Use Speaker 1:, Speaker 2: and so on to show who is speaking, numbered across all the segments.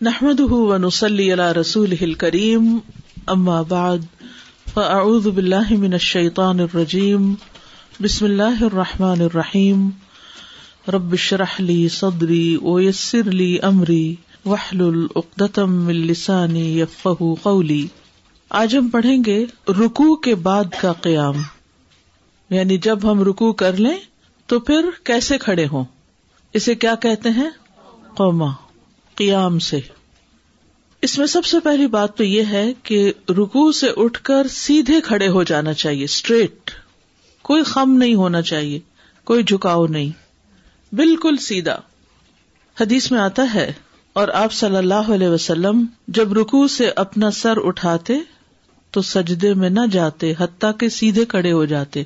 Speaker 1: نحمد ونسلی علی رسول کریم اما بعد فاعوذ باللہ من الشیطان الرجیم بسم اللہ الرحمٰن الرحیم ربش رحلی صدری ویسر لی امری وحل العقدم السانی یفق قولی آج ہم پڑھیں گے رکو کے بعد کا قیام۔ یعنی جب ہم رکو کر لیں تو پھر کیسے کھڑے ہوں؟ اسے کیا کہتے ہیں؟ قوما قیام سے۔ اس میں سب سے پہلی بات تو یہ ہے کہ رکو سے اٹھ کر سیدھے کھڑے ہو جانا چاہیے اسٹریٹ کوئی خم نہیں ہونا چاہیے، کوئی جھکاؤ نہیں۔ بالکل سیدھا۔ حدیث میں آتا ہے، اور آپ صلی اللہ علیہ وسلم جب رکو سے اپنا سر اٹھاتے تو سجدے میں نہ جاتے، حتیٰ کہ سیدھے کھڑے ہو جاتے۔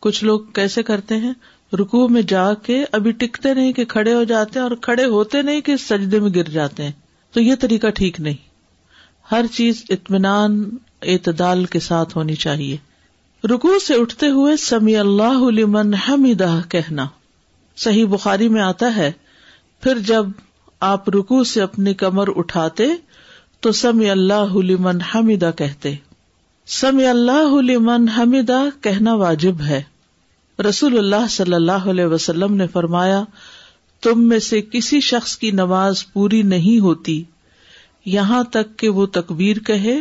Speaker 1: کچھ لوگ کیسے کرتے ہیں؟ رکو میں جا کے ابھی ٹکتے نہیں کہ کھڑے ہو جاتے ہیں اور کھڑے ہوتے نہیں کہ سجدے میں گر جاتے ہیں۔ تو یہ طریقہ ٹھیک نہیں۔ ہر چیز اطمینان، اعتدال کے ساتھ ہونی چاہیے۔ رکو سے اٹھتے ہوئے سمی اللہ لمن حمیدہ کہنا۔ صحیح بخاری میں آتا ہے، پھر جب آپ رکو سے اپنی کمر اٹھاتے تو سمی اللہ لمن حمیدہ کہتے۔ سمی اللہ لمن حمیدہ کہنا واجب ہے۔ رسول اللہ صلی اللہ علیہ وسلم نے فرمایا، تم میں سے کسی شخص کی نماز پوری نہیں ہوتی، یہاں تک کہ وہ تکبیر کہے،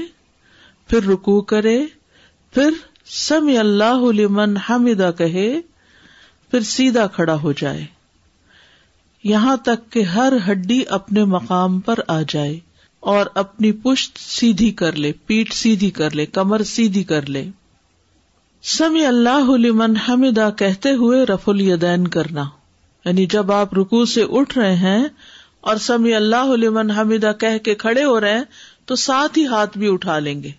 Speaker 1: پھر رکو کرے، پھر سم اللہ لمن حمدہ کہے، پھر سیدھا کھڑا ہو جائے۔ یہاں تک کہ ہر ہڈی اپنے مقام پر آ جائے اور اپنی پشت سیدھی کر لے، پیٹ سیدھی کر لے، کمر سیدھی کر لے۔ سمی اللہ لمن حمدہ کہتے ہوئے رف الیدین کرنا۔ یعنی جب آپ رکو سے اٹھ رہے ہیں اور سمی اللہ لمن حمدہ کہہ کے کھڑے ہو رہے ہیں، تو ساتھ ہی ہاتھ بھی اٹھا لیں گے۔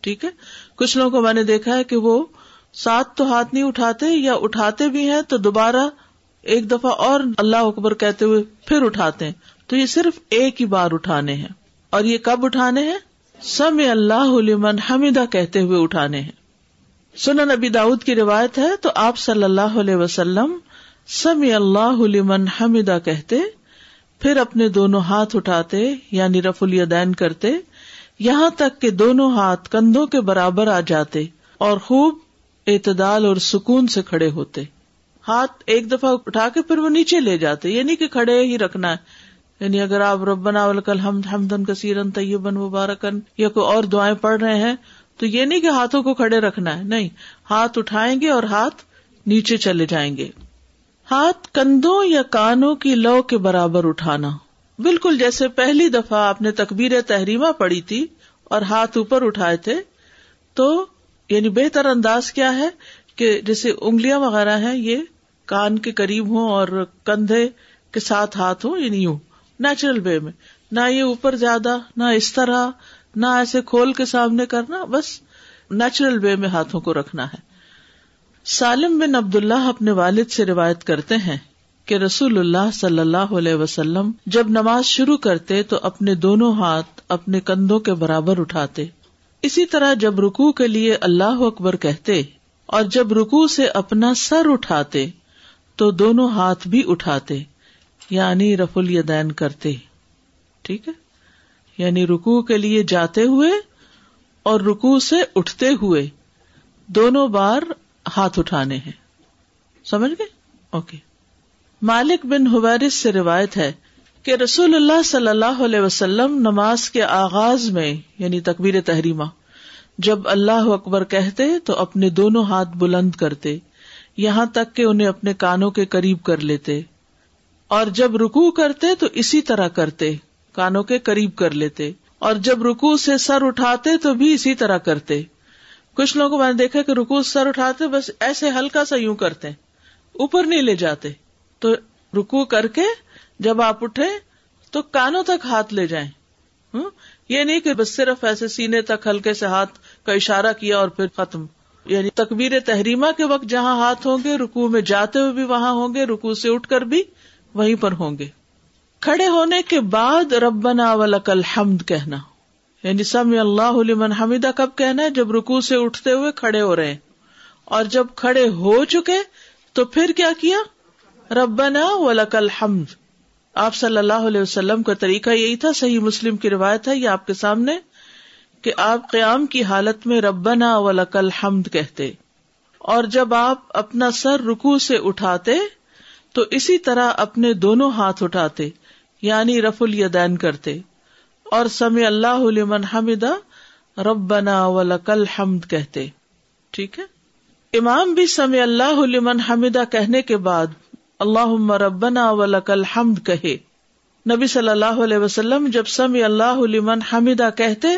Speaker 1: ٹھیک ہے؟ کچھ لوگوں کو میں نے دیکھا ہے کہ وہ ساتھ تو ہاتھ نہیں اٹھاتے یا اٹھاتے بھی ہیں تو دوبارہ ایک دفعہ اور اللہ اکبر کہتے ہوئے پھر اٹھاتے ہیں۔ تو یہ صرف ایک ہی بار اٹھانے ہیں۔ اور یہ کب اٹھانے ہیں؟ سم اللہ لمن حمدہ کہتے ہوئے اٹھانے ہیں۔ سنن نبی داود کی روایت ہے، تو آپ صلی اللہ علیہ وسلم سمی اللہ لمن حمدہ کہتے، پھر اپنے دونوں ہاتھ اٹھاتے یعنی رف الیدین کرتے، یہاں تک کہ دونوں ہاتھ کندھوں کے برابر آ جاتے اور خوب اعتدال اور سکون سے کھڑے ہوتے۔ ہاتھ ایک دفعہ اٹھا کے پھر وہ نیچے لے جاتے یعنی کہ کھڑے ہی رکھنا ہے۔ یعنی اگر آپ ربنا ولکل حمد حمدن کثیرن طیبن مبارکن یا کوئی اور دعائیں پڑھ رہے ہیں تو یہ نہیں کہ ہاتھوں کو کھڑے رکھنا ہے، نہیں۔ ہاتھ اٹھائیں گے اور ہاتھ نیچے چلے جائیں گے۔ ہاتھ کندھوں یا کانوں کی لو کے برابر اٹھانا۔ بالکل جیسے پہلی دفعہ آپ نے تکبیر تحریمہ پڑی تھی اور ہاتھ اوپر اٹھائے تھے، تو یعنی بہتر انداز کیا ہے کہ جیسے انگلیاں وغیرہ ہیں، یہ کان کے قریب ہوں اور کندھے کے ساتھ ہاتھ ہوں یعنی یوں، نیچرل وے میں۔ نہ یہ اوپر زیادہ، نہ اس طرح۔ نہ ایسے کھول کے سامنے کرنا، بس نیچرل وے میں ہاتھوں کو رکھنا ہے۔ سالم بن عبد اللہ اپنے والد سے روایت کرتے ہیں کہ رسول اللہ صلی اللہ علیہ وسلم جب نماز شروع کرتے تو اپنے دونوں ہاتھ اپنے کندھوں کے برابر اٹھاتے۔ اسی طرح جب رکو کے لیے اللہ اکبر کہتے اور جب رکو سے اپنا سر اٹھاتے تو دونوں ہاتھ بھی اٹھاتے یعنی رف الیدین کرتے۔ ٹھیک ہے؟ یعنی رکو کے لیے جاتے ہوئے اور رکو سے اٹھتے ہوئے دونوں بار ہاتھ اٹھانے ہیں۔ سمجھ گئے؟ اوکے۔ مالک بن حویرس سے روایت ہے کہ رسول اللہ صلی اللہ علیہ وسلم نماز کے آغاز میں یعنی تقبیر تحریمہ، جب اللہ اکبر کہتے تو اپنے دونوں ہاتھ بلند کرتے، یہاں تک کہ انہیں اپنے کانوں کے قریب کر لیتے، اور جب رکو کرتے تو اسی طرح کرتے۔ کانوں کے قریب کر لیتے اور جب رکو سے سر اٹھاتے تو بھی اسی طرح کرتے۔ کچھ لوگوں کو میں نے دیکھا کہ رکو سر اٹھاتے بس ایسے ہلکا سا یوں کرتے، اوپر نہیں لے جاتے۔ تو رکو کر کے جب آپ اٹھے تو کانوں تک ہاتھ لے جائیں۔ یہ نہیں کہ بس صرف ایسے سینے تک ہلکے سے ہاتھ کا اشارہ کیا اور پھر ختم۔ یعنی تکبیر تحریمہ کے وقت جہاں ہاتھ ہوں گے رکو میں جاتے ہوئے بھی وہاں ہوں گے رکو سے اٹھ کر بھی وہیں پر ہوں گے۔ کھڑے ہونے کے بعد ربنا ولک الحمد کہنا۔ یعنی سم اللہ لمن حمیدہ، کب کہنا ہے؟ جب رکو سے اٹھتے ہوئے کھڑے ہو رہے اور جب کھڑے ہو چکے، تو پھر کیا کیا؟ ربنا ولک الحمد۔ آپ صلی اللہ علیہ وسلم کا طریقہ یہی تھا، صحیح مسلم کی روایت ہے، یہ آپ کے سامنے کہ آپ قیام کی حالت میں ربنا و لکل حمد کہتے۔ اور جب آپ اپنا سر رکو سے اٹھاتے، تو اسی طرح اپنے دونوں ہاتھ اٹھاتے۔ یعنی رف الیدین کرتے۔ اور سمی اللہ لمن حمدہ، ربنا و لکل حمد کہتے۔ ٹھیک ہے؟ امام بھی سمی اللہ لمن حمدہ کہنے کے بعد اللہ ربنا و لکل حمد کہے۔ نبی صلی اللہ علیہ وسلم جب سمی اللہ لمن حمدہ کہتے،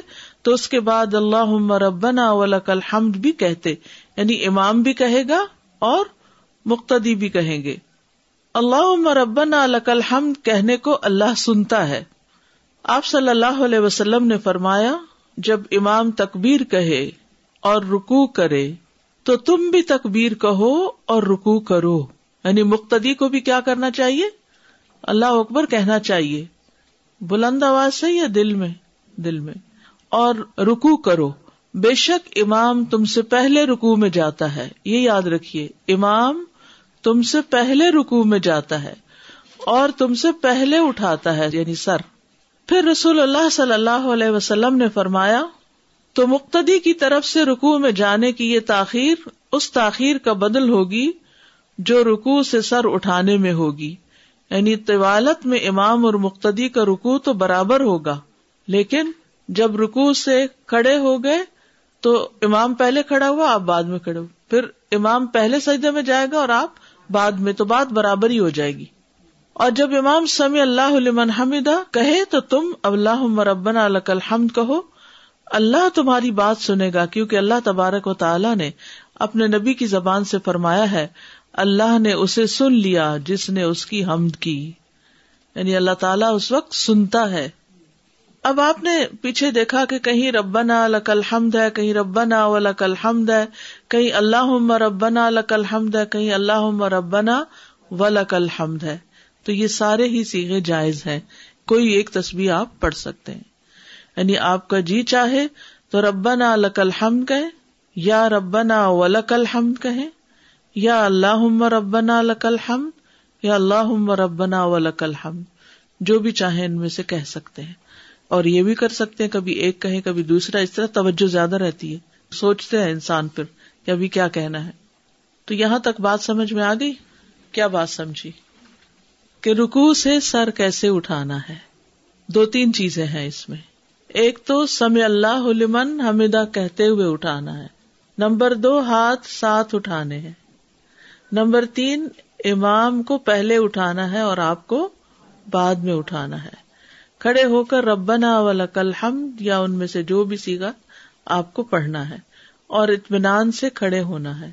Speaker 1: تو اس کے بعد اللہ ربنا ولک الحمد بھی کہتے۔ یعنی امام بھی کہے گا اور مقتدی بھی کہیں گے۔ اللہ ربنا لک الحمد کہنے کو اللہ سنتا ہے۔ آپ صلی اللہ علیہ وسلم نے فرمایا، جب امام تکبیر کہے اور رکو کرے، تو تم بھی تکبیر کہو اور رکو کرو۔ یعنی مقتدی کو بھی کیا کرنا چاہیے؟ اللہ اکبر کہنا چاہیے۔ بلند آواز سے یا دل میں؟ دل میں۔ اور رکو کرو۔ بے شک امام تم سے پہلے رکو میں جاتا ہے۔ یہ یاد رکھیے، امام تم سے پہلے رکو میں جاتا ہے اور تم سے پہلے اٹھاتا ہے یعنی سر۔ پھر رسول اللہ صلی اللہ علیہ وسلم نے فرمایا، تو مقتدی کی طرف سے رکو میں جانے کی یہ تاخیر اس تاخیر کا بدل ہوگی جو رکو سے سر اٹھانے میں ہوگی۔ یعنی طوالت میں امام اور مقتدی کا رکو تو برابر ہوگا، لیکن جب رکو سے کھڑے ہو گئے تو امام پہلے کھڑا ہوا، آپ بعد میں کھڑے ہو۔ پھر امام پہلے سجدے میں جائے گا اور آپ بعد میں تو بات برابر ہی ہو جائے گی۔ اور جب امام سمی اللہ علیہ حمیدہ کہے تو تم اللہ مربن الحمد کہو، اللہ تمہاری بات سنے گا کیونکہ اللہ تبارک و تعالیٰ نے اپنے نبی کی زبان سے فرمایا ہے، اللہ نے اسے سن لیا جس نے اس کی حمد کی۔ یعنی اللہ تعالیٰ اس وقت سنتا ہے۔ اب آپ نے پیچھے دیکھا کہ کہیں ربنا لکل حمد ہے، کہیں ربنا و لکل حمد ہے، کہیں اللہ ربنا لکل حمد ہے، کہیں اللہ ربنا و لکل حمد ہے۔ تو یہ سارے ہی سیگے جائز ہیں۔ کوئی ایک تصویر آپ پڑھ سکتے ہیں۔ یعنی آپ کا جی چاہے تو ربنا لکل حمد کہیں، یا ربنا و لکل حمد کہیں، یا اللہ ربنا لکل حمد یا اللہ ربنا و لکل حمد جو بھی چاہے ان میں سے کہہ سکتے ہیں۔ اور یہ بھی کر سکتے ہیں، کبھی ایک کہیں، کبھی دوسرا، اس طرح توجہ زیادہ رہتی ہے۔ سوچتے ہیں انسان پھر کہ ابھی کیا کہنا ہے۔ تو یہاں تک بات سمجھ میں آ گئی؟ کیا بات سمجھی؟ کہ رکو سے سر کیسے اٹھانا ہے؟ دو تین چیزیں ہیں اس میں۔ ایک تو سم اللہ لمن حمیدہ کہتے ہوئے اٹھانا ہے۔ نمبر دو، ہاتھ ساتھ اٹھانے ہیں۔ نمبر تین، امام کو پہلے اٹھانا ہے اور آپ کو بعد میں اٹھانا ہے۔ کھڑے ہو کر ربنا ولکل حمد یا ان میں سے جو بھی سیگا آپ کو پڑھنا ہے، اور اطمینان سے کھڑے ہونا ہے۔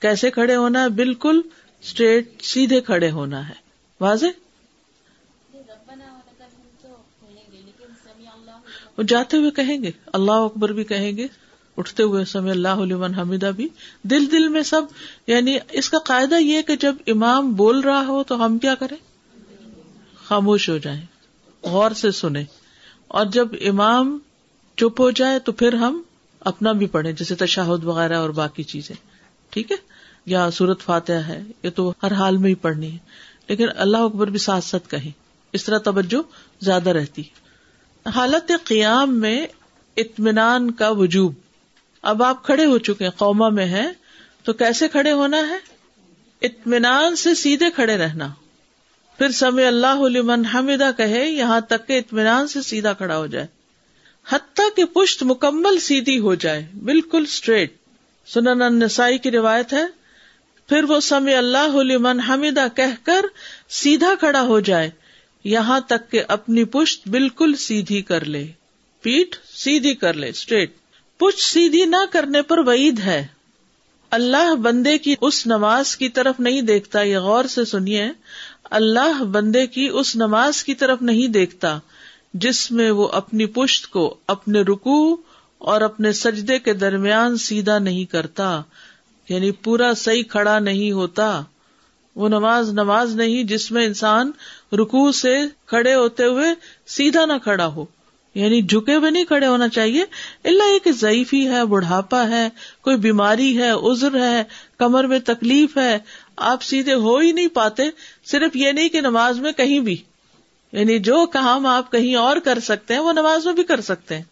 Speaker 1: کیسے کھڑے ہونا ہے؟ بالکل اسٹریٹ سیدھے کھڑے ہونا ہے۔ واضح؟ وہ جاتے ہوئے کہیں گے، اللہ اکبر بھی کہیں گے۔ اٹھتے ہوئے سمے اللہ علیہ حمیدہ بھی۔ دل دل میں سب یعنی اس کا قاعدہ یہ کہ جب امام بول رہا ہو تو ہم کیا کریں؟ خاموش ہو جائیں۔ غور سے سنے اور جب امام چپ ہو جائے تو پھر ہم اپنا بھی پڑھیں، جیسے تشاہد وغیرہ اور باقی چیزیں۔ ٹھیک ہے؟ یا سورت فاتح ہے، یہ تو ہر حال میں ہی پڑھنی ہے۔ لیکن اللہ اکبر بھی ساتھ ساتھ کہیں۔ اس طرح توجہ زیادہ رہتی۔ حالت قیام میں اطمینان کا وجوب۔ اب آپ کھڑے ہو چکے ہیں قوما میں ہے تو کیسے کھڑے ہونا ہے؟ اطمینان سے سیدھے کھڑے رہنا۔ پھر سمے اللہ لمن حمیدہ کہے، یہاں تک کہ اطمینان سے سیدھا کھڑا ہو جائے۔ حتیٰ کہ پشت مکمل سیدھی ہو جائے، بالکل اسٹریٹ سنن النسائی کی روایت ہے۔ پھر وہ سمے اللہ لمن حمیدہ کہہ کر سیدھا کھڑا ہو جائے، یہاں تک کہ اپنی پشت بالکل سیدھی کر لے۔ پیٹ سیدھی کر لے اسٹریٹ پشت سیدھی نہ کرنے پر وعید ہے۔ اللہ بندے کی اس نماز کی طرف نہیں دیکھتا، یہ غور سے سنیے۔ اللہ بندے کی اس نماز کی طرف نہیں دیکھتا جس میں وہ اپنی پشت کو اپنے رکو اور اپنے سجدے کے درمیان سیدھا نہیں کرتا یعنی پورا صحیح کھڑا نہیں ہوتا۔ وہ نماز نماز نہیں جس میں انسان رکو سے کھڑے ہوتے ہوئے سیدھا نہ کھڑا ہو یعنی جھکے ہوئے نہیں کھڑے ہونا چاہیے۔ اللہ یہ کہ ضعیفی ہے، بڑھاپا ہے، کوئی بیماری ہے ازر ہے، کمر میں تکلیف ہے آپ سیدھے ہو ہی نہیں پاتے، صرف یہ نہیں کہ نماز میں کہیں بھی۔ یعنی جو کام آپ کہیں اور کر سکتے ہیں، وہ نماز میں بھی کر سکتے ہیں۔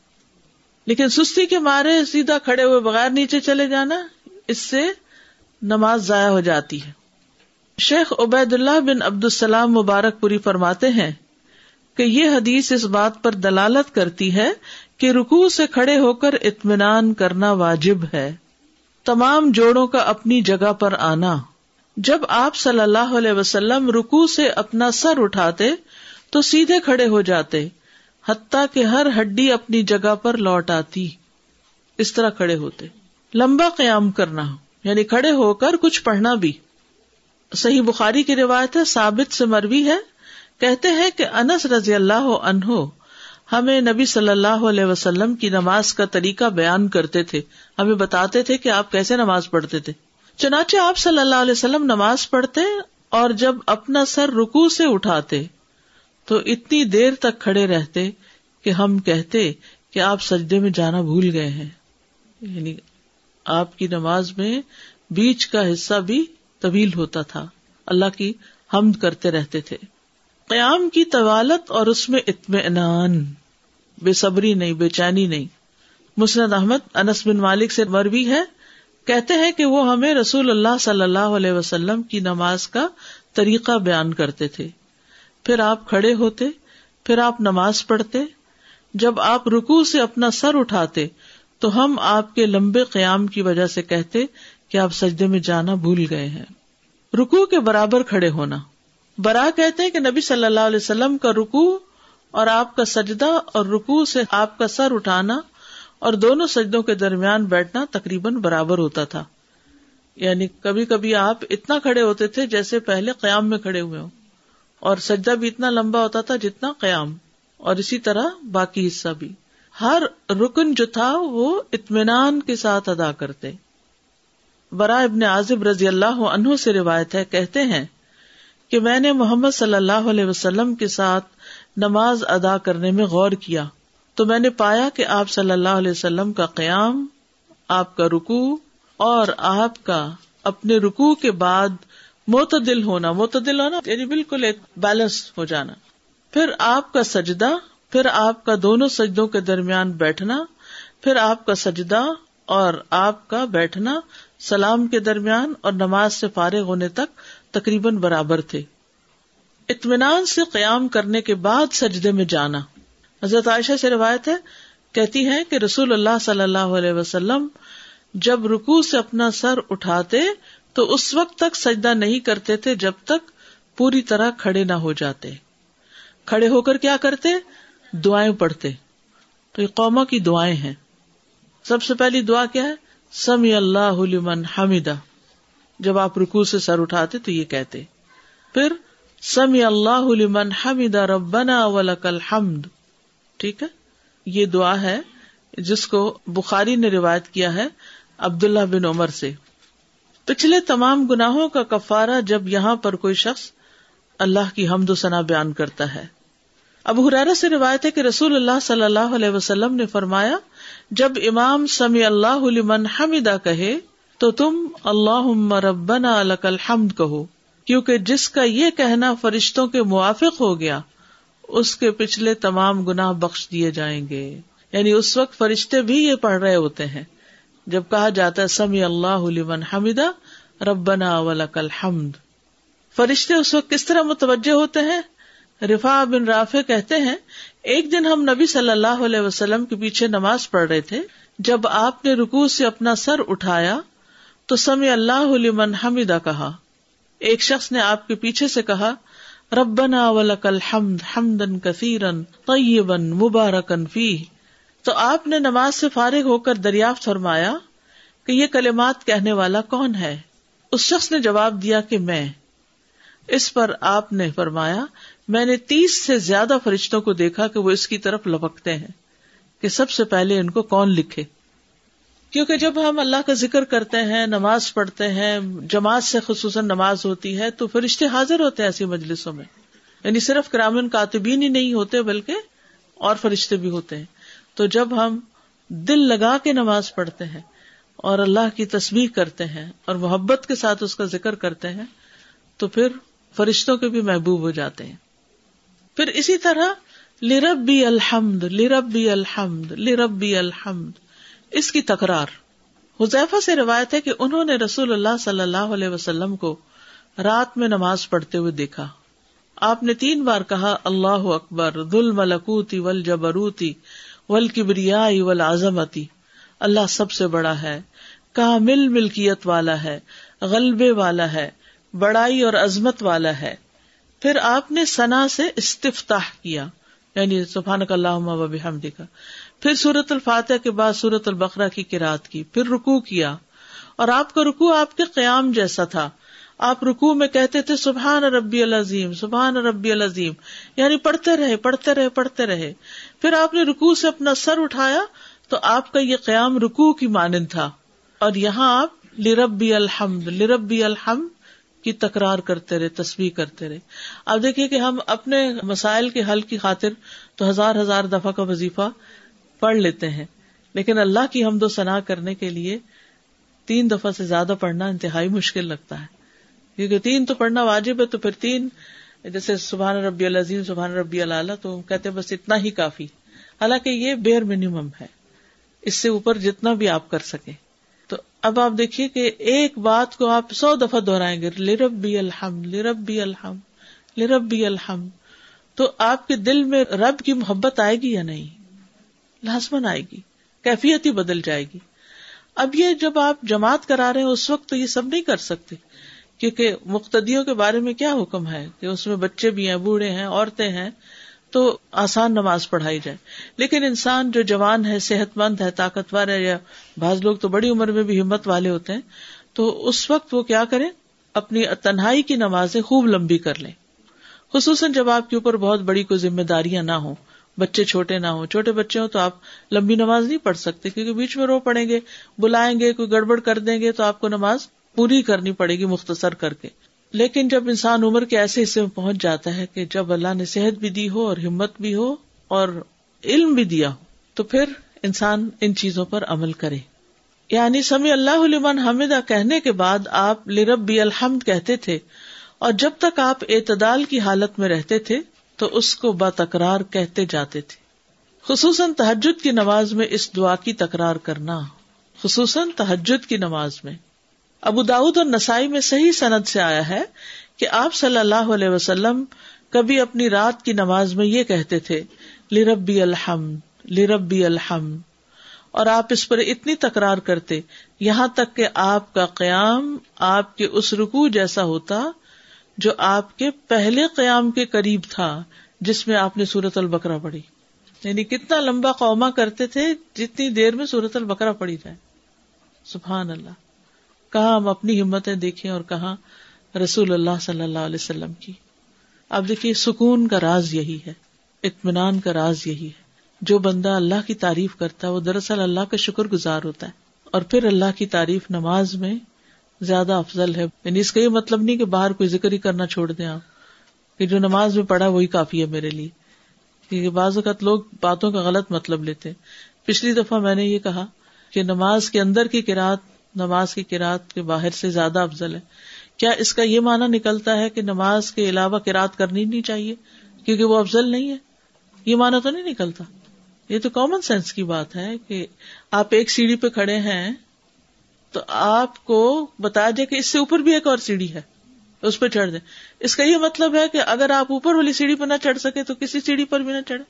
Speaker 1: لیکن سستی کے مارے سیدھا کھڑے ہوئے بغیر نیچے چلے جانا، اس سے نماز ضائع ہو جاتی ہے۔ شیخ عبید اللہ بن عبد السلام مبارک پوری فرماتے ہیں کہ یہ حدیث اس بات پر دلالت کرتی ہے کہ رکو سے کھڑے ہو کر اطمینان کرنا واجب ہے۔ تمام جوڑوں کا اپنی جگہ پر آنا۔ جب آپ صلی اللہ علیہ وسلم رکو سے اپنا سر اٹھاتے تو سیدھے کھڑے ہو جاتے، حتیٰ کہ ہر ہڈی اپنی جگہ پر لوٹ آتی۔ اس طرح کھڑے ہوتے۔ لمبا قیام کرنا یعنی کھڑے ہو کر کچھ پڑھنا بھی۔ صحیح بخاری کی روایت ہے، ثابت سے مروی ہے۔ کہتے ہیں کہ انس رضی اللہ عنہ ہمیں نبی صلی اللہ علیہ وسلم کی نماز کا طریقہ بیان کرتے تھے۔ ہمیں بتاتے تھے کہ آپ کیسے نماز پڑھتے تھے۔ چنانچہ آپ صلی اللہ علیہ وسلم نماز پڑھتے اور جب اپنا سر رکو سے اٹھاتے تو اتنی دیر تک کھڑے رہتے کہ ہم کہتے کہ آپ سجدے میں جانا بھول گئے ہیں۔ یعنی آپ کی نماز میں بیچ کا حصہ بھی طویل ہوتا تھا۔ اللہ کی حمد کرتے رہتے تھے۔ قیام کی طوالت اور اس میں اطمینان۔ بے صبری نہیں، بے چینی نہیں۔ مسند احمد، انس بن مالک سے مروی ہے۔ کہتے ہیں کہ وہ ہمیں رسول اللہ صلی اللہ علیہ وسلم کی نماز کا طریقہ بیان کرتے تھے۔ پھر آپ کھڑے ہوتے، پھر آپ نماز پڑھتے۔ جب آپ رکو سے اپنا سر اٹھاتے، تو ہم آپ کے لمبے قیام کی وجہ سے کہتے کہ آپ سجدے میں جانا بھول گئے ہیں۔ رکو کے برابر کھڑے ہونا۔ برا کہتے ہیں کہ نبی صلی اللہ علیہ وسلم کا رکو اور آپ کا سجدہ اور رکو سے آپ کا سر اٹھانا اور دونوں سجدوں کے درمیان بیٹھنا تقریباً برابر ہوتا تھا۔ یعنی کبھی کبھی آپ اتنا کھڑے ہوتے تھے جیسے پہلے قیام میں کھڑے ہوئے ہوں۔ اور سجدہ بھی اتنا لمبا ہوتا تھا جتنا قیام۔ اور اسی طرح باقی حصہ بھی۔ ہر رکن جو تھا وہ اطمینان کے ساتھ ادا کرتے۔ برا ابن عازب رضی اللہ عنہ سے روایت ہے، کہتے ہیں کہ میں نے محمد صلی اللہ علیہ وسلم کے ساتھ نماز ادا کرنے میں غور کیا۔ تو میں نے پایا کہ آپ صلی اللہ علیہ وسلم کا قیام، آپ کا رکو اور آپ کا اپنے رکو کے بعد معتدل ہونا معتدل ہونا یعنی بالکل ایک بیلنس ہو جانا۔ پھر آپ کا سجدہ، پھر آپ کا دونوں سجدوں کے درمیان بیٹھنا، پھر آپ کا سجدہ اور آپ کا بیٹھنا سلام کے درمیان اور نماز سے فارغ ہونے تک تقریباً برابر تھے۔ اطمینان سے قیام کرنے کے بعد سجدے میں جانا۔ حضرت عائشہ سے روایت ہے، کہتی ہے کہ رسول اللہ صلی اللہ علیہ وسلم جب رکو سے اپنا سر اٹھاتے تو اس وقت تک سجدہ نہیں کرتے تھے جب تک پوری طرح کھڑے نہ ہو جاتے۔ کھڑے ہو کر کیا کرتے؟ دعائیں پڑھتے۔ تو یہ قوما کی دعائیں ہیں۔ سب سے پہلی دعا کیا ہے؟ سمی اللہ حمیدہ۔ جب آپ رکو سے سر اٹھاتے تو یہ کہتے۔ پھر، سمی اللہ حمیدہ ربنا ولک الحمد۔ ٹھیک ہے؟ یہ دعا ہے، جس کو بخاری نے روایت کیا ہے عبداللہ بن عمر سے۔ پچھلے تمام گناہوں کا کفارہ جب یہاں پر کوئی شخص اللہ کی حمد و ثنا بیان کرتا ہے۔ اب حرارا سے روایت ہے کہ رسول اللہ صلی اللہ علیہ وسلم نے فرمایا، جب امام سمی اللہ لمن حمیدہ کہے، تو تم اللہ ربنا لک الحمد کہو، کیونکہ جس کا یہ کہنا فرشتوں کے موافق ہو گیا اس کے پچھلے تمام گناہ بخش دیے جائیں گے۔ یعنی اس وقت فرشتے بھی یہ پڑھ رہے ہوتے ہیں۔ جب کہا جاتا ہے سمی اللہ لمن حمیدہ، ربنا ولک الحمد۔ فرشتے اس وقت کس طرح متوجہ ہوتے ہیں؟ رفا بن رافع کہتے ہیں، ایک دن ہم نبی صلی اللہ علیہ وسلم کے پیچھے نماز پڑھ رہے تھے۔ جب آپ نے رکو سے اپنا سر اٹھایا، تو سمی اللہ لمن حمیدہ کہا۔ ایک شخص نے آپ کے پیچھے سے کہا ربنا ولک الحمد حمدن کثیرن طیبن مبارکن فی تو آپ نے نماز سے فارغ ہو کر دریافت فرمایا کہ یہ کلمات کہنے والا کون ہے؟ اس شخص نے جواب دیا کہ میں۔ اس پر آپ نے فرمایا، میں نے تیس سے زیادہ فرشتوں کو دیکھا کہ وہ اس کی طرف لپکتے ہیں کہ سب سے پہلے ان کو کون لکھے۔ کیونکہ جب ہم اللہ کا ذکر کرتے ہیں، نماز پڑھتے ہیں، جماعت سے خصوصاً نماز ہوتی ہے، تو فرشتے حاضر ہوتے ہیں ایسی مجلسوں میں۔ یعنی صرف کرامن کاتبین ہی نہیں ہوتے، بلکہ اور فرشتے بھی ہوتے ہیں۔ تو جب ہم دل لگا کے نماز پڑھتے ہیں اور اللہ کی تصویر کرتے ہیں اور محبت کے ساتھ اس کا ذکر کرتے ہیں، تو پھر فرشتوں کے بھی محبوب ہو جاتے ہیں۔ پھر اسی طرح لربی الحمد لربی الحمد لربی الحمد۔ اس کی تکرار۔ حذیفہ سے روایت ہے کہ انہوں نے رسول اللہ صلی اللہ علیہ وسلم کو رات میں نماز پڑھتے ہوئے دیکھا۔ آپ نے تین بار کہا، اللہ اکبر دل ملکوتی ول جبروتی ول کبریا ول آزمتی اللہ سب سے بڑا ہے، کامل ملکیت والا ہے، غلبے والا ہے، بڑائی اور عظمت والا ہے۔ پھر آپ نے سنا سے استفتاح کیا یعنی سبحان اللہ حمدی کا پھر سورت الفاتح کے بعد سورت البقرہ کی کراط کی، پھر رکو کیا۔ اور آپ کا رکو آپ کے قیام جیسا تھا۔ آپ رکو میں کہتے تھے، سبحان ربی العظیم، سبحان ربی العظیم۔ یعنی پڑھتے رہے پڑھتے رہے پڑھتے رہے۔ پھر آپ نے رکو سے اپنا سر اٹھایا تو آپ کا یہ قیام رکو کی مانند تھا۔ اور یہاں آپ لربی الحمد لربی الحمد کی تکرار کرتے رہے تصویر کرتے رہے۔ اب دیکھیے کہ ہم اپنے مسائل کے حل کی خاطر تو ہزار ہزار دفعہ کا وظیفہ پڑھ لیتے ہیں۔ لیکن اللہ کی حمد و ثنا کرنے کے لیے تین دفعہ سے زیادہ پڑھنا انتہائی مشکل لگتا ہے۔ کیونکہ تین تو پڑھنا واجب ہے تو پھر تین، جیسے سبحان ربی العظیم، سبحان ربی اللہ تو کہتے بس اتنا ہی کافی۔ حالانکہ یہ بیئر منیمم ہے۔ اس سے اوپر جتنا بھی آپ کر سکیں۔ تو اب آپ دیکھیے کہ ایک بات کو آپ سو دفعہ دہرائیں گے۔ لربی الحمد لربی الحمد لربی الحمد۔ تو آپ کے دل میں رب کی محبت آئے گی یا نہیں؟ لازمن آئے گی، کیفیت ہی بدل جائے گی۔ اب یہ جب آپ جماعت کرا رہے ہیں اس وقت تو یہ سب نہیں کر سکتے، کیونکہ مقتدیوں کے بارے میں کیا حکم ہے کہ اس میں بچے بھی ہیں، بوڑھے ہیں، عورتیں ہیں، تو آسان نماز پڑھائی جائے۔ لیکن انسان جو جوان ہے صحت مند ہے، طاقتور ہے، یا بعض لوگ تو بڑی عمر میں بھی ہمت والے ہوتے ہیں، تو اس وقت وہ کیا کریں؟ اپنی تنہائی کی نمازیں خوب لمبی کر لیں۔ خصوصاً جب آپ کے اوپر بہت بڑی کوئی ذمہ داریاں نہ ہوں۔ بچے چھوٹے نہ ہوں۔ چھوٹے بچے ہوں تو آپ لمبی نماز نہیں پڑھ سکتے کیونکہ بیچ میں رو پڑیں گے، بلائیں گے، کوئی گڑبڑ کر دیں گے تو آپ کو نماز پوری کرنی پڑے گی مختصر کر کے۔ لیکن جب انسان عمر کے ایسے حصے میں پہنچ جاتا ہے کہ جب اللہ نے صحت بھی دی ہو اور ہمت بھی ہو اور علم بھی دیا ہو، تو پھر انسان ان چیزوں پر عمل کرے۔ یعنی سمی اللہ علمان حمدہ کہنے کے بعد آپ لربی الحمد کہتے تھے اور جب تک آپ اعتدال کی حالت میں رہتے تھے تو اس کو بتکرار کہتے جاتے تھے۔ خصوصاً تحجد کی نماز میں اس دعا کی تکرار کرنا۔ خصوصاً تحجد کی نماز میں۔ ابو داود اور نسائی میں صحیح سند سے آیا ہے کہ آپ صلی اللہ علیہ وسلم کبھی اپنی رات کی نماز میں یہ کہتے تھے، لربی الحمد لربی الحمد۔ اور آپ اس پر اتنی تکرار کرتے، یہاں تک کہ آپ کا قیام آپ کے اس رکو جیسا ہوتا جو آپ کے پہلے قیام کے قریب تھا، جس میں آپ نے سورت البکرا پڑھی۔ یعنی کتنا لمبا قوما کرتے تھے، جتنی دیر میں سورت البکرا پڑھی جائے سبحان اللہ۔ کہاں ہم اپنی ہمتیں دیکھیں اور کہاں رسول اللہ صلی اللہ علیہ وسلم کی۔ اب دیکھیے، سکون کا راز یہی ہے، اطمینان کا راز یہی ہے۔ جو بندہ اللہ کی تعریف کرتا ہے، وہ دراصل اللہ کا شکر گزار ہوتا ہے۔ اور پھر اللہ کی تعریف نماز میں زیادہ افضل ہے۔ یعنی اس کا یہ مطلب نہیں کہ باہر کوئی ذکر ہی کرنا چھوڑ دیں آپ۔ کہ جو نماز میں پڑھا وہی کافی ہے میرے لیے۔ کیونکہ بعض اوقات لوگ باتوں کا غلط مطلب لیتے پچھلی دفعہ میں نے یہ کہا کہ نماز کے اندر کی کراط نماز کی کراط کے باہر سے زیادہ افضل ہے۔ کیا اس کا یہ معنی نکلتا ہے کہ نماز کے علاوہ کراط کرنی نہیں چاہیے؟ کیونکہ وہ افضل نہیں ہے۔ یہ معنی تو نہیں نکلتا۔ یہ تو کامن سینس کی بات ہے کہ آپ ایک سیڑھی پہ کھڑے ہیں تو آپ کو بتا دیں کہ اس سے اوپر بھی ایک اور سیڑھی ہے۔ اس پہ چڑھ دیں۔ اس کا یہ مطلب ہے کہ اگر آپ اوپر والی سیڑھی پہ نہ چڑھ سکے تو کسی سیڑھی پر بھی نہ چڑھے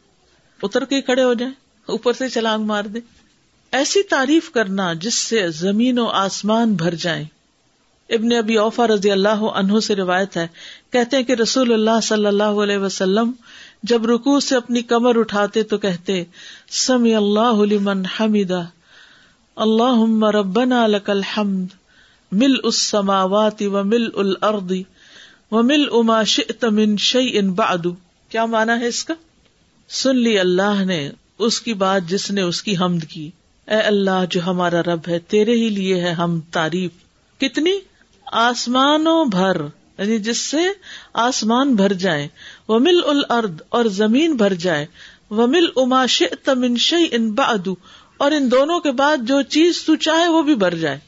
Speaker 1: اتر کے کھڑے ہو جائیں۔ اوپر سے چلانگ مار دیں۔ ایسی تعریف کرنا جس سے زمین و آسمان بھر جائیں۔ ابن ابی اوفا رضی اللہ عنہ سے روایت ہے۔ کہتے ہیں کہ رسول اللہ صلی اللہ علیہ وسلم جب رکو سے اپنی کمر اٹھاتے تو کہتے سمی اللہ لمن حمیدہ۔ اللہ ربنا لک الحمد مل اس سماواتی و مل الارض، و مل اما شئت من شیء بعد۔ کیا مانا ہے اس کا؟ سن لی اللہ نے اس کی بات جس نے اس کی حمد کی۔ اے اللہ جو ہمارا رب ہے، تیرے ہی لیے ہے ہم تعریف۔ کتنی؟ آسمانوں بھر۔ یعنی جس سے آسمان بھر جائے وہ مل اور زمین بھر جائے۔ وہ مل اماش تمنشی ان بادو اور ان دونوں کے بعد جو چیز تو چاہے وہ بھی بھر جائے۔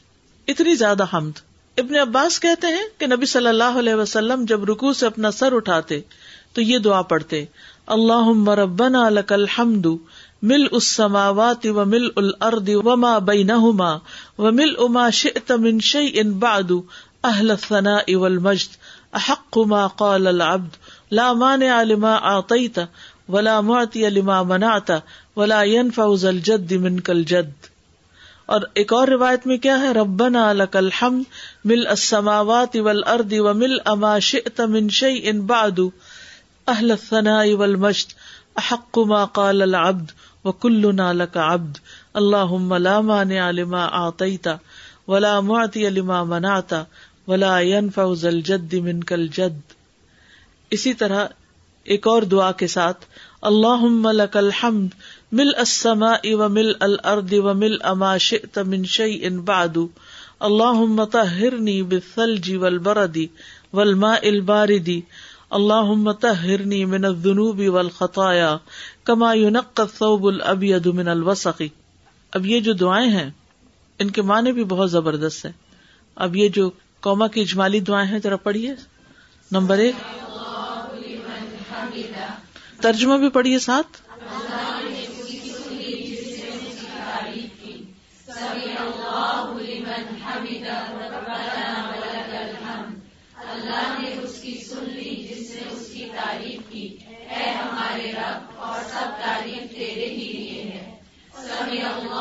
Speaker 1: اتنی زیادہ حمد۔ ابن عباس کہتے ہیں کہ نبی صلی اللہ علیہ وسلم جب رکو سے اپنا سر اٹھاتے تو یہ دعا پڑھتے اللہ مربنا لک الحمد مل اس سماوات و مل الارض وما بینہما و مل اما شئت من شیء بعد، اہل الثناء والمجد، احق ما قال العبد، لا مانع لما اعطیت ولا معطی لما منعت ولا ينفع ذا الجد منك الجد اور ایک اور روایت میں کیا ہے؟ ربنا لک الحمد مل السماوات والارض ومل اما شئت من شیء بعد۔ اہل الثناء والمجد۔ احق ما قال العبد وكلنا لك عبد۔ اللهم لا مانع لما اعطيت ولا معطي لما منعت ولا ينفع ذا الجد منك الجد اسی طرح ایک اور دعا کے ساتھ، اللهم لك الحمد مل السماء ومل الارض ومل اما شئت من شيء بعد. اللهم طهرني بالثلج والبرد والماء البارد. اللہ طهرني من الذنوب والخطايا كما ينقى الثوب الابيض من الوسخ اب یہ جو دعائیں ہیں، ان کے معنی بھی بہت زبردست ہے اب یہ جو قوما کی اجمالی دعائیں ہیں، ذرا پڑھیے۔ نمبر ایک، ترجمہ بھی پڑھیے ساتھ۔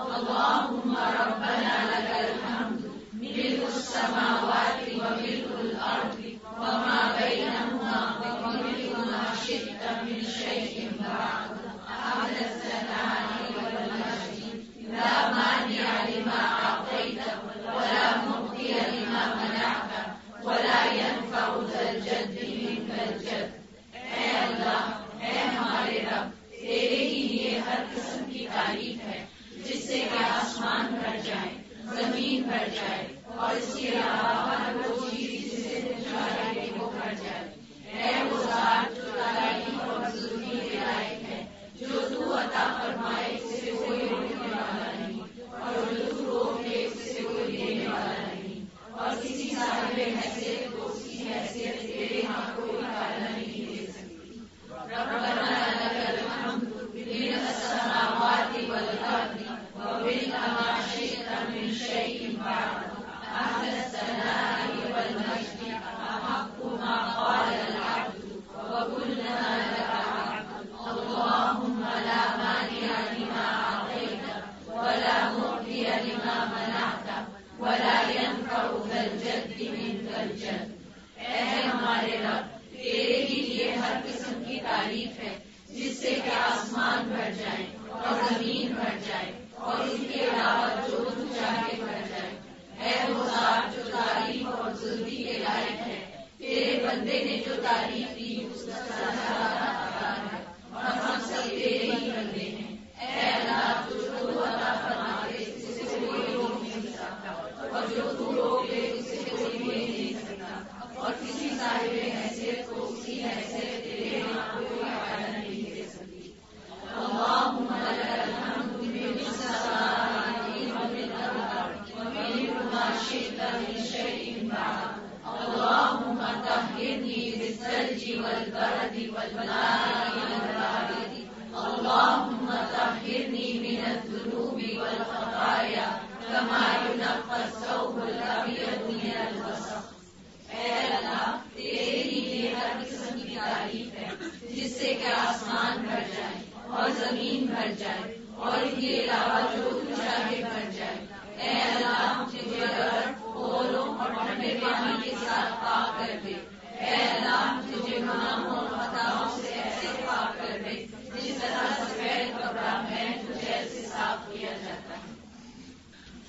Speaker 2: اللهم ربنا لك الحمد ملك السماوات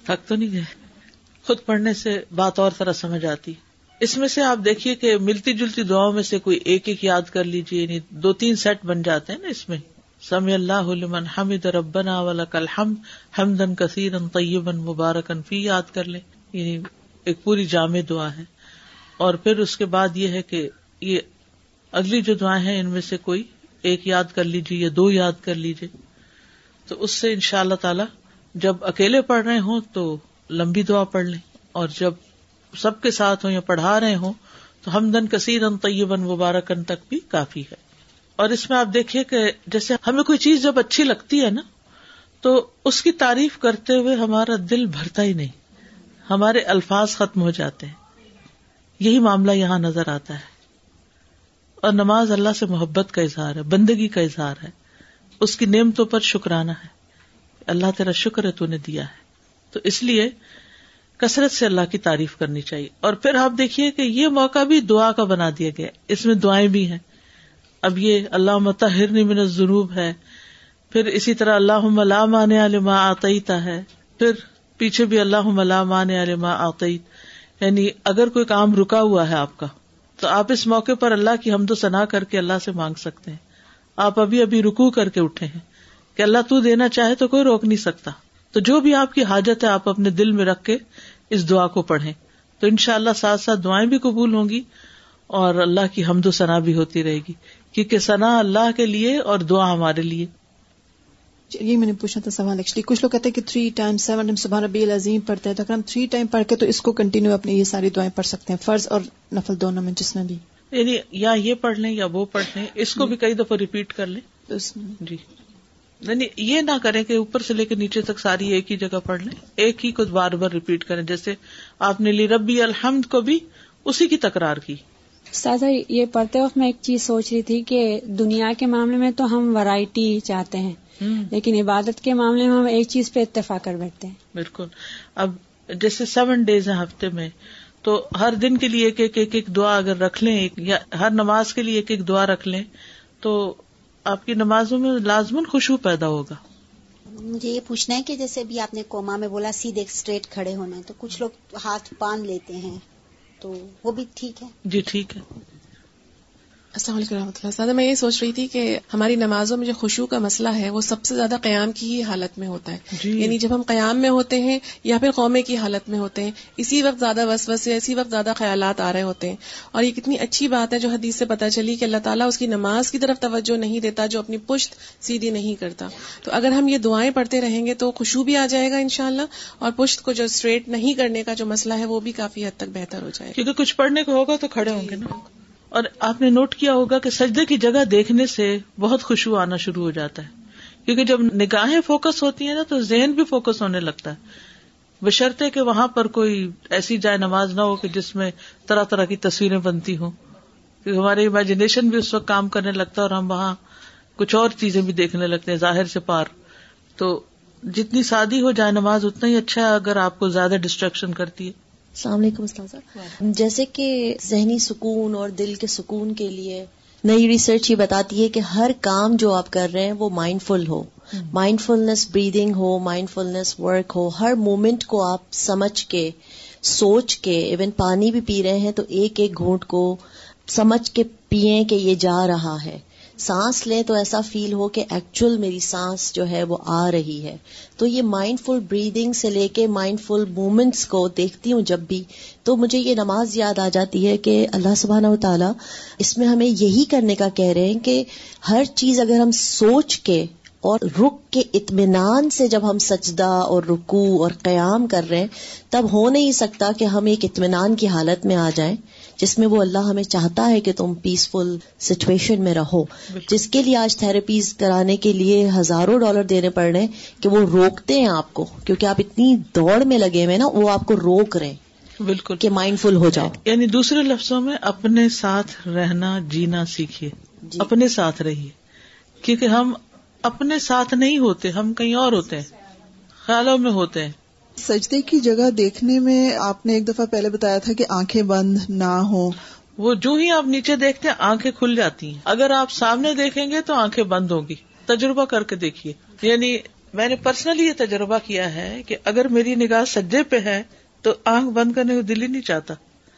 Speaker 1: تھک تو نہیں گئے خود پڑھنے سے بات اور طرح سمجھ آتی۔ اس میں سے آپ دیکھیے کہ ملتی جلتی دعاؤں میں سے کوئی ایک ایک یاد کر لیجیے یعنی دو تین سیٹ بن جاتے ہیں نا اس میں۔ سمی اللہ علمن حمد ربنا ولک الحمد حمدن کثیر طیبن مبارکن فی یاد کر لیں۔ یعنی ایک پوری جامع دعا ہے۔ اور پھر اس کے بعد یہ ہے کہ یہ اگلی جو دعائیں ہیں، ان میں سے کوئی ایک یاد کر لیجیے یا دو یاد کر لیجیے تو اس سے ان شاء اللہ تعالی جب اکیلے پڑھ رہے ہوں تو لمبی دعا پڑھ لیں اور جب سب کے ساتھ ہوں یا پڑھا رہے ہوں تو ہمدن کثیر ان طیبن مبارکن تک بھی کافی ہے۔ اور اس میں آپ دیکھیے کہ جیسے ہمیں کوئی چیز جب اچھی لگتی ہے نا، تو اس کی تعریف کرتے ہوئے ہمارا دل بھرتا ہی نہیں، ہمارے الفاظ ختم ہو جاتے ہیں۔ یہی معاملہ یہاں نظر آتا ہے۔ اور نماز اللہ سے محبت کا اظہار ہے، بندگی کا اظہار ہے۔ اس کی نعمتوں پر شکرانہ ہے۔ اللہ تیرا شکر ہے تو نے دیا ہے۔ تو اس لیے کثرت سے اللہ کی تعریف کرنی چاہیے۔ اور پھر آپ دیکھیے کہ یہ موقع بھی دعا کا بنا دیا گیا۔ اس میں دعائیں بھی ہیں۔ اب یہ اللہ متحر من ضروب ہے۔ پھر اسی طرح اللہ لا مان علما آتیتا ہے۔ پھر پیچھے بھی اللہ لا مان علما آتیت۔ یعنی اگر کوئی کام رکا ہوا ہے آپ کا، تو آپ اس موقع پر اللہ کی حمد و ثنا کر کے اللہ سے مانگ سکتے ہیں۔ آپ ابھی ابھی رکو کر کے اٹھے ہیں۔ کہ اللہ تو دینا چاہے تو کوئی روک نہیں سکتا۔ تو جو بھی آپ کی حاجت ہے آپ اپنے دل میں رکھ کے اس دعا کو پڑھیں۔ تو ان شاء اللہ ساتھ ساتھ دعائیں بھی قبول ہوں گی اور اللہ کی حمد و ثنا بھی ہوتی رہے گی۔ کیونکہ ثنا اللہ کے لیے اور دعا ہمارے لیے۔
Speaker 2: یہ میں نے پوچھا تھا سوال ایکچولی کچھ لوگ کہتے ہیں کہ تھری ٹائم سیون ٹائم سبحان ربی العظیم پڑھتے ہیں۔ تو اگر ہم تھری ٹائم پڑھ کے تو اس کو کنٹینیو اپنے یہ ساری دعائیں پڑھ سکتے ہیں فرض اور نفل دونوں میں جس میں بھی۔
Speaker 1: یعنی یا یہ پڑھ لیں یا وہ پڑھ لیں اس کو بھی کئی دفعہ ریپیٹ کر لیں۔ جی۔ یعنی یہ نہ کریں کہ اوپر سے لے کے نیچے تک ساری ایک ہی جگہ پڑھ لیں ایک ہی کو بار بار ریپیٹ کریں جیسے آپ نے لی ربی الحمد کو بھی اسی کی تکرار کی۔
Speaker 3: سادہ یہ پڑھتے وقت میں ایک چیز سوچ رہی تھی کہ دنیا کے معاملے میں تو ہم ورائٹی چاہتے ہیں لیکن عبادت کے معاملے میں ہم ایک چیز پہ اتفاق کر بیٹھتے ہیں۔
Speaker 1: بالکل۔ اب جیسے سیون ڈیز ہیں ہفتے میں تو ہر دن کے لیے ایک ایک ایک ایک دعا اگر رکھ لیں یا ہر نماز کے لیے ایک ایک دعا رکھ لیں تو آپ کی نمازوں میں لازمن خوشبو پیدا ہوگا۔
Speaker 4: مجھے یہ پوچھنا ہے کہ جیسے ابھی آپ نے کوما میں بولا سیدھے اسٹریٹ کھڑے ہونا ہے تو کچھ لوگ ہاتھ باندھ لیتے ہیں تو وہ بھی ٹھیک ہے؟
Speaker 1: جی ٹھیک ہے۔
Speaker 2: السلام علیکم رحمۃ اللہ۔ سادہ میں یہ سوچ رہی تھی کہ ہماری نمازوں میں جو خوشبو کا مسئلہ ہے وہ سب سے زیادہ قیام کی ہی حالت میں ہوتا ہے۔ جی۔ یعنی جب ہم قیام میں ہوتے ہیں یا پھر قومے کی حالت میں ہوتے ہیں اسی وقت زیادہ وسوس سے اسی وقت زیادہ خیالات آ رہے ہوتے ہیں۔ اور یہ کتنی اچھی بات ہے جو حدیث سے پتہ چلی کہ اللہ تعالیٰ اس کی نماز کی طرف توجہ نہیں دیتا جو اپنی پشت سیدھی نہیں کرتا۔ تو اگر ہم یہ دعائیں پڑھتے رہیں گے تو خوشبو بھی آ جائے گا انشاءاللہ اور پشت کو جو اسٹریٹ نہیں کرنے کا جو مسئلہ ہے وہ بھی کافی حد تک بہتر ہو جائے گا۔
Speaker 1: کیونکہ کچھ پڑھنے کو ہوگا تو کھڑے ہوں گے نا۔ اور آپ نے نوٹ کیا ہوگا کہ سجدے کی جگہ دیکھنے سے بہت خوشبو آنا شروع ہو جاتا ہے۔ کیونکہ جب نگاہیں فوکس ہوتی ہیں نا تو ذہن بھی فوکس ہونے لگتا ہے۔ بشرطے کہ وہاں پر کوئی ایسی جائے نماز نہ ہو کہ جس میں طرح طرح کی تصویریں بنتی ہوں۔ کیونکہ ہمارے امیجنیشن بھی اس وقت کام کرنے لگتا ہے اور ہم وہاں کچھ اور چیزیں بھی دیکھنے لگتے ہیں ظاہر سے پار۔ تو جتنی سادی ہو جائے نماز، اتنا ہی اچھا ہے اگر آپ کو زیادہ ڈسٹریکشن کرتی ہے۔
Speaker 5: السلام علیکم استاذہ جیسے کہ ذہنی سکون اور دل کے سکون کے لیے نئی ریسرچ یہ بتاتی ہے کہ ہر کام جو آپ کر رہے ہیں وہ مائنڈ فل ہو۔ مائنڈ فلنس بریدنگ ہو مائنڈ فلنس ورک ہو۔ ہر مومنٹ کو آپ سمجھ کے سوچ کے ایون پانی بھی پی رہے ہیں تو ایک ایک گھونٹ کو سمجھ کے پیئے کہ یہ جا رہا ہے۔ سانس لیں تو ایسا فیل ہو کہ ایکچوئل میری سانس جو ہے وہ آ رہی ہے۔ تو یہ مائنڈ فل بریدنگ سے لے کے مائنڈ فل مومنٹس کو دیکھتی ہوں جب بھی، تو مجھے یہ نماز یاد آ جاتی ہے کہ اللہ سبحانہ و تعالیٰ اس میں ہمیں یہی کرنے کا کہہ رہے ہیں کہ ہر چیز اگر ہم سوچ کے اور رک کے اطمینان سے جب ہم سجدہ اور رکو اور قیام کر رہے ہیں، تب ہو نہیں سکتا کہ ہم ایک اطمینان کی حالت میں آ جائیں۔ جس میں وہ اللہ ہمیں چاہتا ہے کہ تم پیسفل سچویشن میں رہو۔ جس کے لیے آج تھراپیز کرانے کے لیے ہزاروں ڈالر دینے پڑ رہے ہیں کہ وہ روکتے ہیں آپ کو۔ کیونکہ آپ اتنی دوڑ میں لگے ہوئے نا وہ آپ کو روک رہے ہیں
Speaker 1: بالکل۔
Speaker 5: کہ مائنڈ فل ہو جاؤ۔
Speaker 1: یعنی دوسرے لفظوں میں اپنے ساتھ رہنا جینا سیکھیے۔ جی۔ اپنے ساتھ رہیے۔ کیونکہ ہم اپنے ساتھ نہیں ہوتے ہم کہیں اور ہوتے ہیں۔ خیالوں میں ہوتے ہیں۔
Speaker 6: سجدے کی جگہ دیکھنے میں آپ نے ایک دفعہ پہلے بتایا تھا کہ آنکھیں بند نہ ہو
Speaker 1: وہ جو ہی آپ نیچے دیکھتے ہیں آنکھیں کھل جاتی ہیں۔ اگر آپ سامنے دیکھیں گے تو آنکھیں بند ہوگی۔ تجربہ کر کے دیکھیے۔ یعنی میں نے پرسنلی یہ تجربہ کیا ہے کہ اگر میری نگاہ سجے پہ ہے تو آنکھ بند کرنے کو دل ہی نہیں چاہتا۔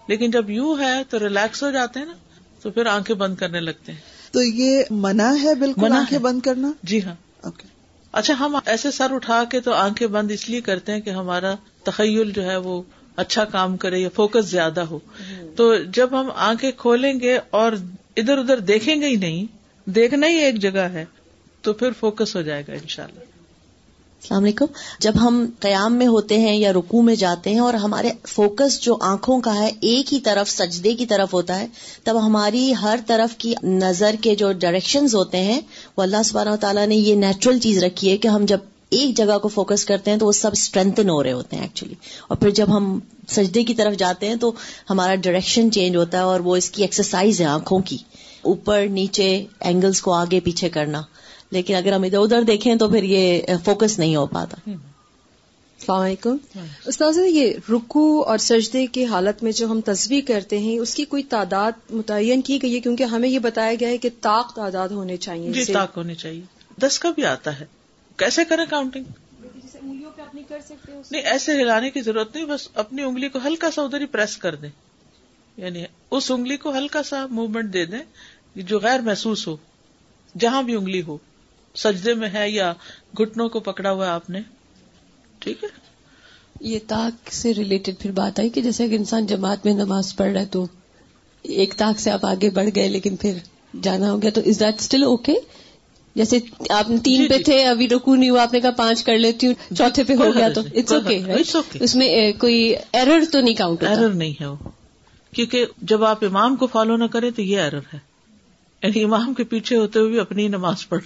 Speaker 1: لیکن جب یوں ہے تو ریلیکس ہو جاتے ہیں نا تو پھر آنکھیں بند کرنے لگتے ہیں۔
Speaker 6: تو یہ منع ہے بالکل آنکھیں بند کرنا؟
Speaker 1: جی ہاں۔ اوکے اچھا ہم ایسے سر اٹھا کے تو آنکھیں بند اس لیے کرتے ہیں کہ ہمارا تخیل جو ہے وہ اچھا کام کرے یا فوکس زیادہ ہو۔ تو جب ہم آنکھیں کھولیں گے اور ادھر ادھر دیکھیں گے ہی نہیں، دیکھنا ہی ایک جگہ ہے، تو پھر فوکس ہو جائے گا ان شاء اللہ
Speaker 5: السلام علیکم۔ جب ہم قیام میں ہوتے ہیں یا رکو میں جاتے ہیں اور ہمارے فوکس جو آنکھوں کا ہے، ایک ہی طرف سجدے کی طرف ہوتا ہے، تب ہماری ہر طرف کی نظر کے جو ڈائریکشنز ہوتے ہیں، وہ اللہ سبحانہ تعالیٰ نے یہ نیچرل چیز رکھی ہے کہ ہم جب ایک جگہ کو فوکس کرتے ہیں تو وہ سب اسٹرینتن ہو رہے ہوتے ہیں ایکچولی اور پھر جب ہم سجدے کی طرف جاتے ہیں تو ہمارا ڈائریکشن چینج ہوتا ہے اور وہ اس کی ایکسرسائز ہے آنکھوں کی۔ اوپر نیچے اینگلس کو آگے پیچھے کرنا۔ لیکن اگر ہم ادھر ادھر دیکھیں تو پھر یہ فوکس نہیں ہو پاتا۔
Speaker 7: السلام علیکم۔ استاذ یہ رکو اور سجدے کی حالت میں جو ہم تصویر کرتے ہیں اس کی کوئی تعداد متعین کی گئی ہے؟ کیونکہ ہمیں یہ بتایا گیا ہے کہ طاق تعداد ہونے چاہیے۔
Speaker 1: جی طاق ہونے چاہیے۔ دس کا بھی آتا ہے۔ کیسے کریں کاؤنٹنگ نہیں ایسے ہلانے کی ضرورت نہیں بس اپنی انگلی کو ہلکا سا ادھر ہی پریس کر دیں۔ یعنی اس انگلی کو ہلکا سا موومنٹ دے دیں جو غیر محسوس ہو جہاں بھی انگلی ہو۔ سجدے میں ہے یا گٹنوں کو پکڑا ہوا ہے آپ نے؟ ٹھیک ہے۔
Speaker 2: یہ تاک سے ریلیٹڈ پھر بات آئی کہ جیسے اگر انسان جماعت میں نماز پڑھ رہا ہے تو ایک تاک سے آپ آگے بڑھ گئے لیکن پھر جانا ہو گیا تو از دیٹ اسٹل اوکے جیسے آپ تین جی، پہ جی۔ تھے ابھی رکو نہیں ہوا آپ نے کہا پانچ کر لیتی ہوں چوتھے پہ ہو گیا تو اٹس اوکے اس میں کوئی ایرر تو نہیں کاؤنٹ
Speaker 1: ایرر نہیں ہے وہ۔ کیونکہ جب آپ امام کو فالو نہ کریں تو یہ ایرر ہے۔ یعنی امام کے پیچھے ہوتے ہوئے بھی اپنی نماز پڑھ